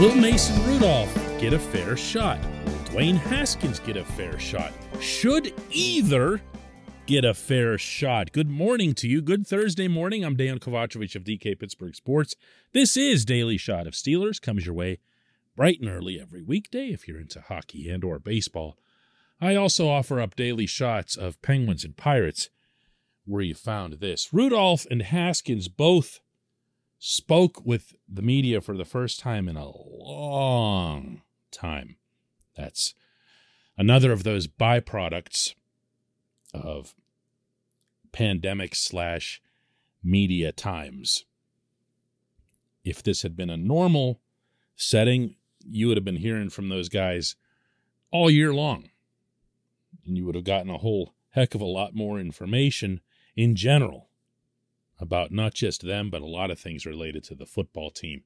Will Mason Rudolph get a fair shot? Will Dwayne Haskins get a fair shot? Should either get a fair shot? Good morning to you. Good Thursday morning. I'm Dan Kovacevic of DK Pittsburgh Sports. This is Daily Shot of Steelers. Comes your way bright and early every weekday if you're into hockey and or baseball. I also offer up daily shots of Penguins and Pirates where you found this. Rudolph and Haskins both spoke with the media for the first time in a long time. That's another of those byproducts of pandemic slash media times. If this had been a normal setting, you would have been hearing from those guys all year long. And you would have gotten a whole heck of a lot more information in general about not just them, but a lot of things related to the football team.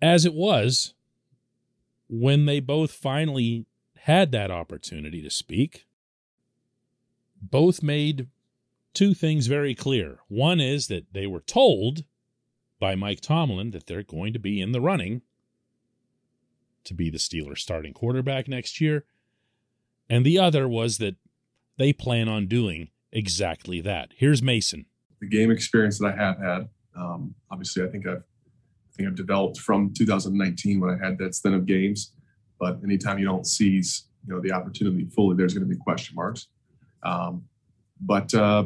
As it was, when they both finally had that opportunity to speak, both made two things very clear. One is that they were told by Mike Tomlin that they're going to be in the running to be the Steelers starting quarterback next year. And the other was that they plan on doing exactly that. Here's Mason the game experience that I have had. Um, obviously, I think I've I think I've developed from 2019 when I had that stint of games. But anytime you don't seize you know the opportunity fully, there's going to be question marks. Um, but uh,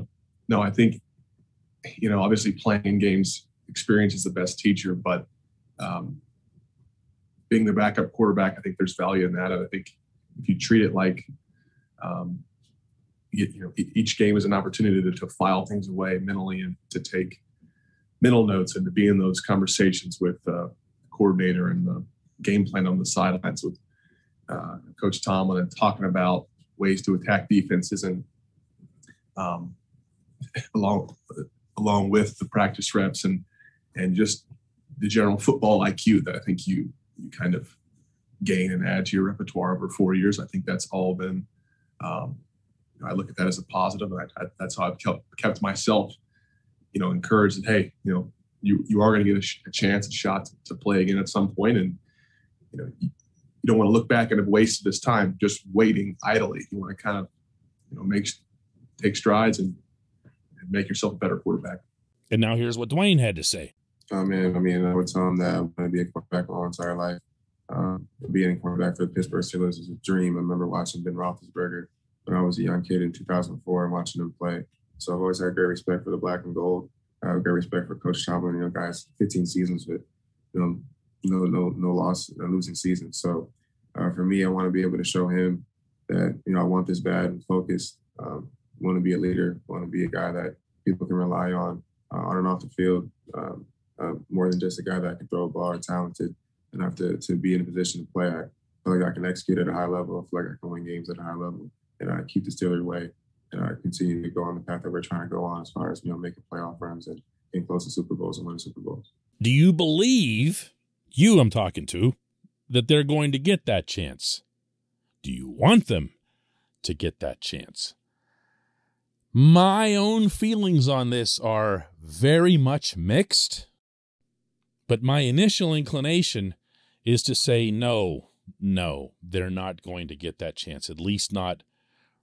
no, I think you know obviously playing games experience is the best teacher, but um, being the backup quarterback, I think there's value in that. And I think if you treat it like um, you know, each game is an opportunity to, to file things away mentally and to take mental notes and to be in those conversations with uh, the coordinator and the game plan on the sidelines with uh, Coach Tomlin and talking about ways to attack defenses and um, along along with the practice reps and and just the general football IQ that I think you you kind of gain and add to your repertoire over four years. I think that's all been um, you know, I look at that as a positive, and I, I, that's how I've kept, kept myself, you know, encouraged that hey, you know, you you are going to get a, sh- a, chance, a shot to, to, play again at some point, and you know, you, you don't want to look back and have wasted this time just waiting idly. You want to kind of, you know, make take strides and, and make yourself a better quarterback. And now here's what Dwayne had to say. Oh man, I mean, I would tell him that I'm going to be a quarterback all my entire life. Um, being a quarterback for the Pittsburgh Steelers is a dream. I remember watching Ben Roethlisberger when I was a young kid in 2004 and watching them play. So I've always had great respect for the black and gold. I have great respect for Coach Tomlin. You know, guys, 15 seasons with you know no no no loss, no losing season. So uh, for me, I want to be able to show him that you know I want this bad and focused. Um, want to be a leader. Want to be a guy that people can rely on uh, on and off the field. Um, uh, more than just a guy that can throw a ball or talented enough to to be in a position to play. I feel like I can execute at a high level. I feel like I can win games at a high level and uh, keep the Steelers way and uh, continue to go on the path that we're trying to go on as far as you know making playoff runs and getting close to Super Bowls and winning Super Bowls. Do you believe you I'm talking to that they're going to get that chance? Do you want them to get that chance? My own feelings on this are very much mixed, but my initial inclination is to say no, no, they're not going to get that chance, at least not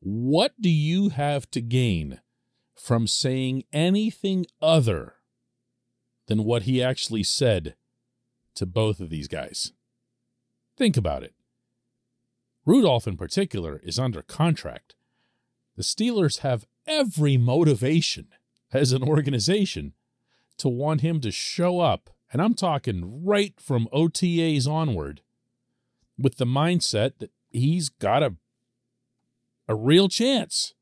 what do you have to gain from saying anything other than what he actually said to both of these guys? Think about it. Rudolph, in particular, is under contract. The Steelers have every motivation as an organization to want him to show up, and I'm talking right from OTAs onward, with the mindset that he's got a a real chance.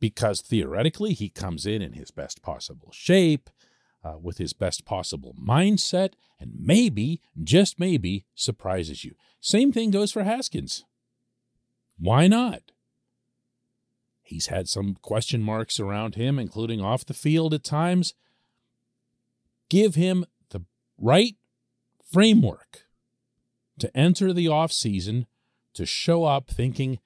Because theoretically, he comes in in his best possible shape, uh, with his best possible mindset, and maybe, just maybe, surprises you. Same thing goes for Haskins. Why not? He's had some question marks around him, including off the field at times. Give him the right framework to enter the offseason to show up thinking,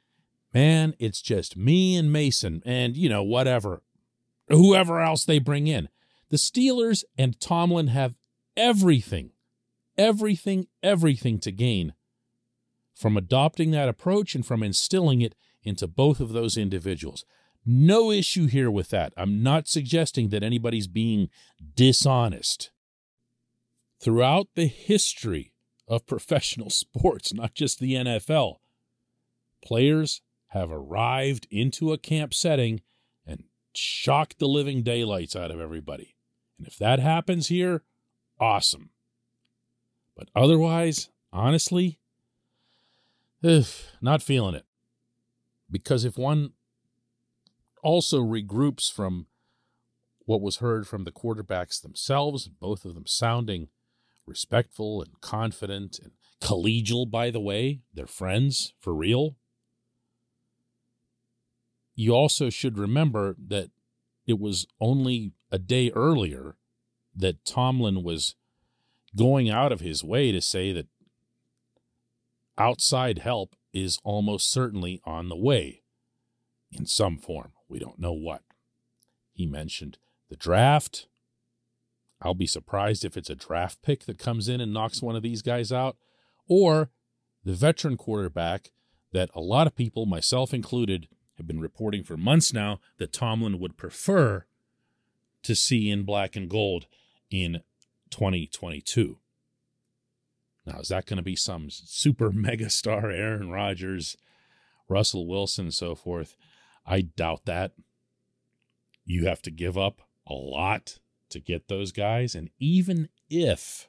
man, it's just me and Mason and, you know, whatever, whoever else they bring in. The Steelers and Tomlin have everything, everything, everything to gain from adopting that approach and from instilling it into both of those individuals. No issue here with that. I'm not suggesting that anybody's being dishonest. Throughout the history of professional sports, not just the NFL, Players have arrived into a camp setting and shocked the living daylights out of everybody. And if that happens here, awesome. But otherwise, honestly, ugh, not feeling it. Because if one also regroups from what was heard from the quarterbacks themselves, both of them sounding respectful and confident and collegial, by the way, they're friends for real you also should remember that it was only a day earlier that Tomlin was going out of his way to say that outside help is almost certainly on the way in some form. We don't know what. He mentioned the draft. I'll be surprised if it's a draft pick that comes in and knocks one of these guys out, or the veteran quarterback that a lot of people, myself included, have been reporting for months now that Tomlin would prefer to see in black and gold in 2022. Now, is that going to be some super mega star Aaron Rodgers, Russell Wilson, so forth? I doubt that. You have to give up a lot to get those guys. And even if,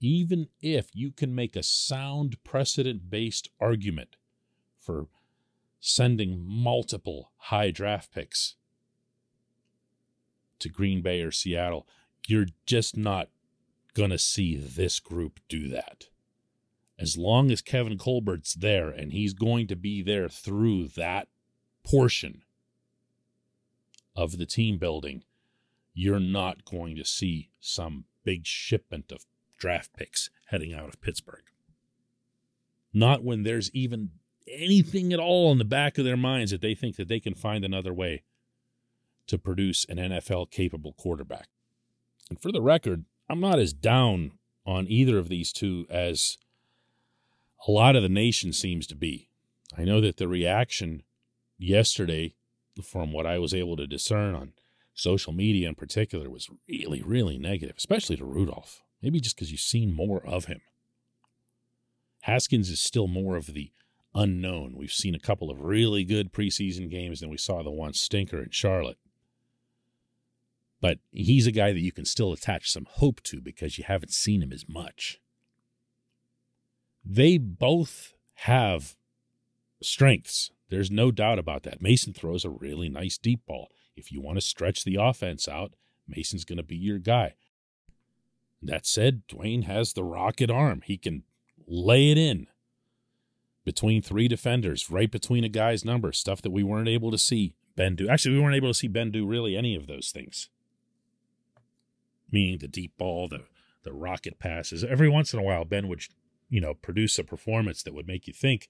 even if you can make a sound precedent based argument for sending multiple high draft picks to Green Bay or Seattle. You're just not going to see this group do that. As long as Kevin Colbert's there, and he's going to be there through that portion of the team building, you're not going to see some big shipment of draft picks heading out of Pittsburgh. Not when there's even anything at all in the back of their minds that they think that they can find another way to produce an NFL capable quarterback. And for the record, I'm not as down on either of these two as a lot of the nation seems to be. I know that the reaction yesterday, from what I was able to discern on social media in particular, was really, really negative, especially to Rudolph. Maybe just because you've seen more of him. Haskins is still more of the unknown. We've seen a couple of really good preseason games, and we saw the one stinker in Charlotte. But he's a guy that you can still attach some hope to because you haven't seen him as much. They both have strengths. There's no doubt about that. Mason throws a really nice deep ball. If you want to stretch the offense out, Mason's going to be your guy. That said, Dwayne has the rocket arm. He can lay it in between three defenders, right between a guy's number, stuff that we weren't able to see Ben do. Actually, we weren't able to see Ben do really any of those things. Meaning the deep ball, the the rocket passes. Every once in a while, Ben would, you know, produce a performance that would make you think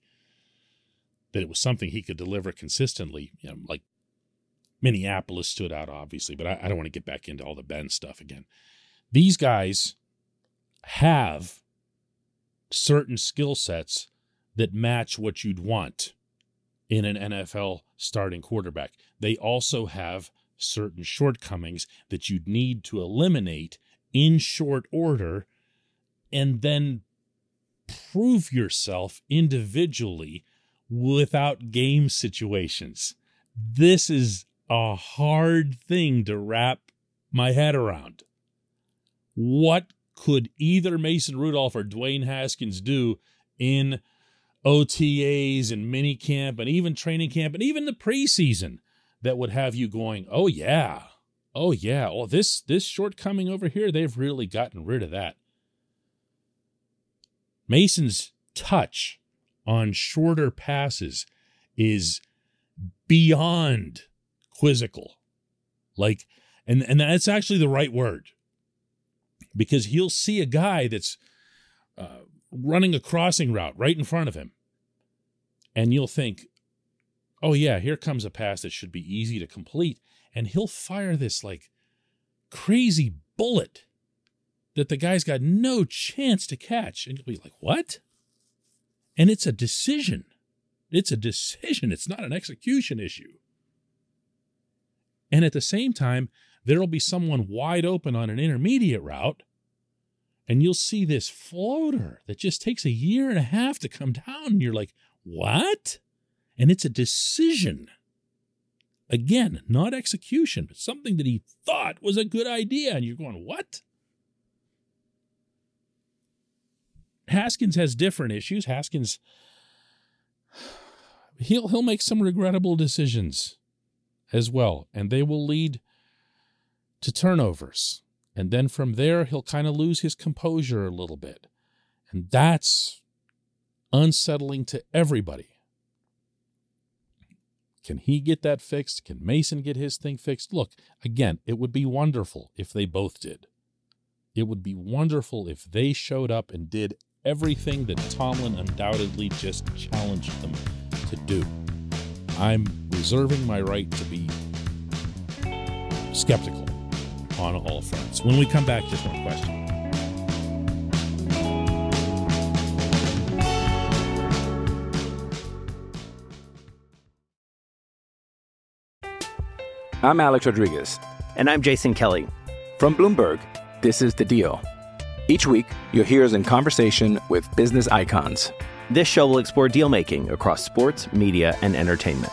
that it was something he could deliver consistently. You know, like Minneapolis stood out, obviously, but I, I don't want to get back into all the Ben stuff again. These guys have certain skill sets that match what you'd want in an NFL starting quarterback. They also have certain shortcomings that you'd need to eliminate in short order and then prove yourself individually without game situations. This is a hard thing to wrap my head around. What could either Mason Rudolph or Dwayne Haskins do in OTAs and mini camp and even training camp and even the preseason that would have you going, oh yeah, oh yeah, oh this this shortcoming over here, they've really gotten rid of that. Mason's touch on shorter passes is beyond quizzical. Like, and and that's actually the right word because he'll see a guy that's uh, running a crossing route right in front of him. And you'll think, oh, yeah, here comes a pass that should be easy to complete. And he'll fire this like crazy bullet that the guy's got no chance to catch. And you'll be like, what? And it's a decision. It's a decision. It's not an execution issue. And at the same time, there'll be someone wide open on an intermediate route, and you'll see this floater that just takes a year and a half to come down. And you're like, what? And it's a decision. Again, not execution, but something that he thought was a good idea. And you're going, what? Haskins has different issues. Haskins, he'll he'll make some regrettable decisions as well, and they will lead to turnovers. And then from there, he'll kind of lose his composure a little bit. And that's unsettling to everybody. Can he get that fixed? Can Mason get his thing fixed? Look, again, it would be wonderful if they both did. It would be wonderful if they showed up and did everything that Tomlin undoubtedly just challenged them to do. I'm reserving my right to be skeptical on all fronts. When we come back, just one question. I'm Alex Rodriguez. And I'm Jason Kelly. From Bloomberg, this is The Deal. Each week, you'll hear us in conversation with business icons. This show will explore deal making across sports, media, and entertainment.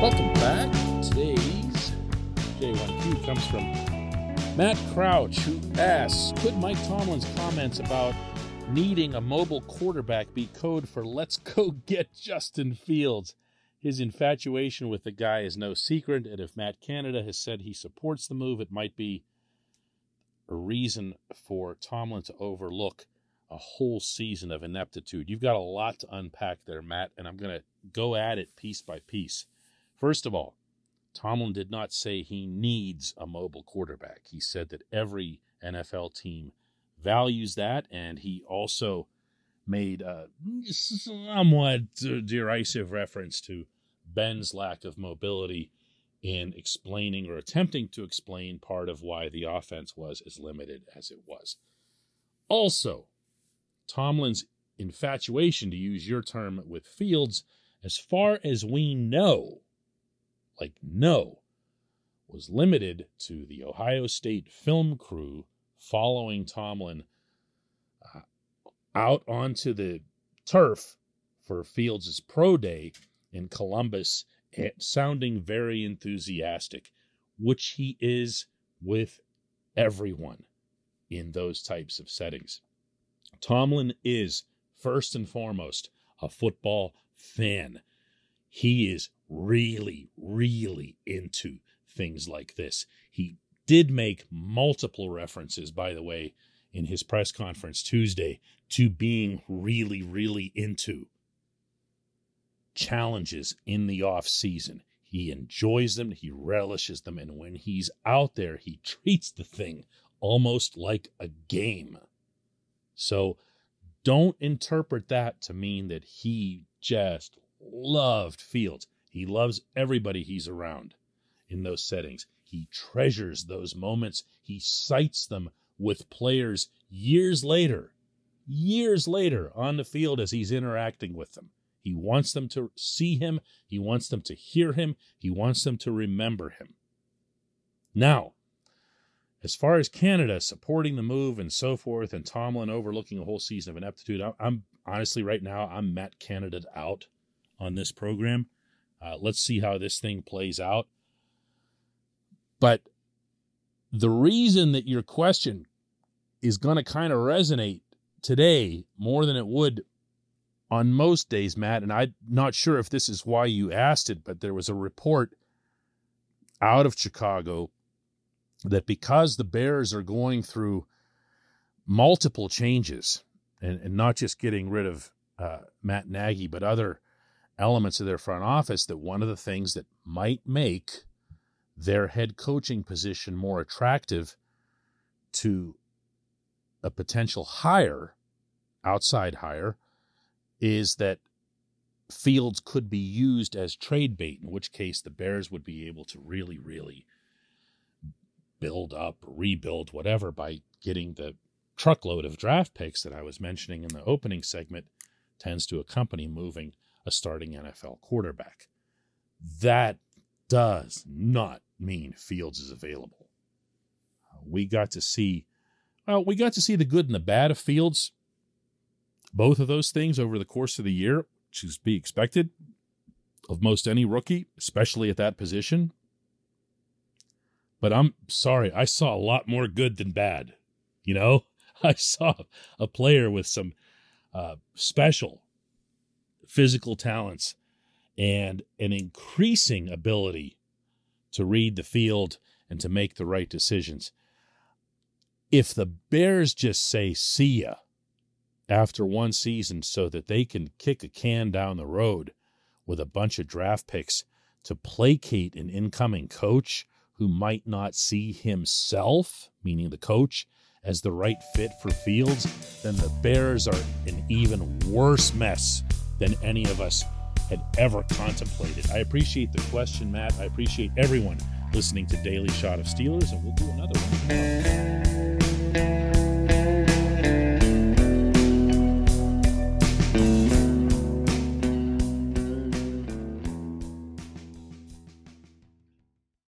Welcome back. Today's J1Q comes from Matt Crouch, who asks Could Mike Tomlin's comments about needing a mobile quarterback be code for let's go get Justin Fields? his infatuation with the guy is no secret, and if Matt Canada has said he supports the move, it might be a reason for Tomlin to overlook a whole season of ineptitude. You've got a lot to unpack there, Matt, and I'm going to go at it piece by piece. First of all, Tomlin did not say he needs a mobile quarterback. He said that every NFL team values that, and he also made a somewhat uh, derisive reference to Ben's lack of mobility in explaining or attempting to explain part of why the offense was as limited as it was. Also, Tomlin's infatuation, to use your term, with Fields, as far as we know, like No was limited to the Ohio State film crew following Tomlin uh, out onto the turf for Fields' pro day in Columbus, eh, sounding very enthusiastic, which he is with everyone in those types of settings. Tomlin is, first and foremost, a football fan. He is really, really into things like this. He did make multiple references, by the way, in his press conference Tuesday to being really, really into challenges in the off season. He enjoys them, he relishes them, and when he's out there, he treats the thing almost like a game. So don't interpret that to mean that he just loved Fields. He loves everybody he's around in those settings. He treasures those moments. He cites them with players years later, years later on the field as he's interacting with them. He wants them to see him. He wants them to hear him. He wants them to remember him. Now, as far as Canada supporting the move and so forth, and Tomlin overlooking a whole season of ineptitude, I'm, honestly right now I'm Matt Canada out on this program. Uh, let's see how this thing plays out. But the reason that your question is going to kind of resonate today more than it would on most days, Matt, and I'm not sure if this is why you asked it, but there was a report out of Chicago that because the Bears are going through multiple changes and, and not just getting rid of uh, Matt Nagy, but other elements of their front office, that one of the things that might make their head coaching position more attractive to a potential hire, outside hire, is that Fields could be used as trade bait, in which case the Bears would be able to really, really build up, rebuild, whatever, by getting the truckload of draft picks that I was mentioning in the opening segment tends to accompany moving a starting NFL quarterback. That does not mean Fields is available. We got to see, well, we got to see the good and the bad of Fields, both of those things over the course of the year, which is be expected of most any rookie, especially at that position. But I'm sorry, I saw a lot more good than bad. You know, I saw a player with some uh, special physical talents and an increasing ability to read the field and to make the right decisions. If the Bears just say, see ya after one season so that they can kick a can down the road with a bunch of draft picks to placate an incoming coach who might not see himself, meaning the coach, as the right fit for Fields, then the Bears are an even worse mess than any of us had ever contemplated. I appreciate the question, Matt. I appreciate everyone listening to Daily Shot of Steelers, and we'll do another one.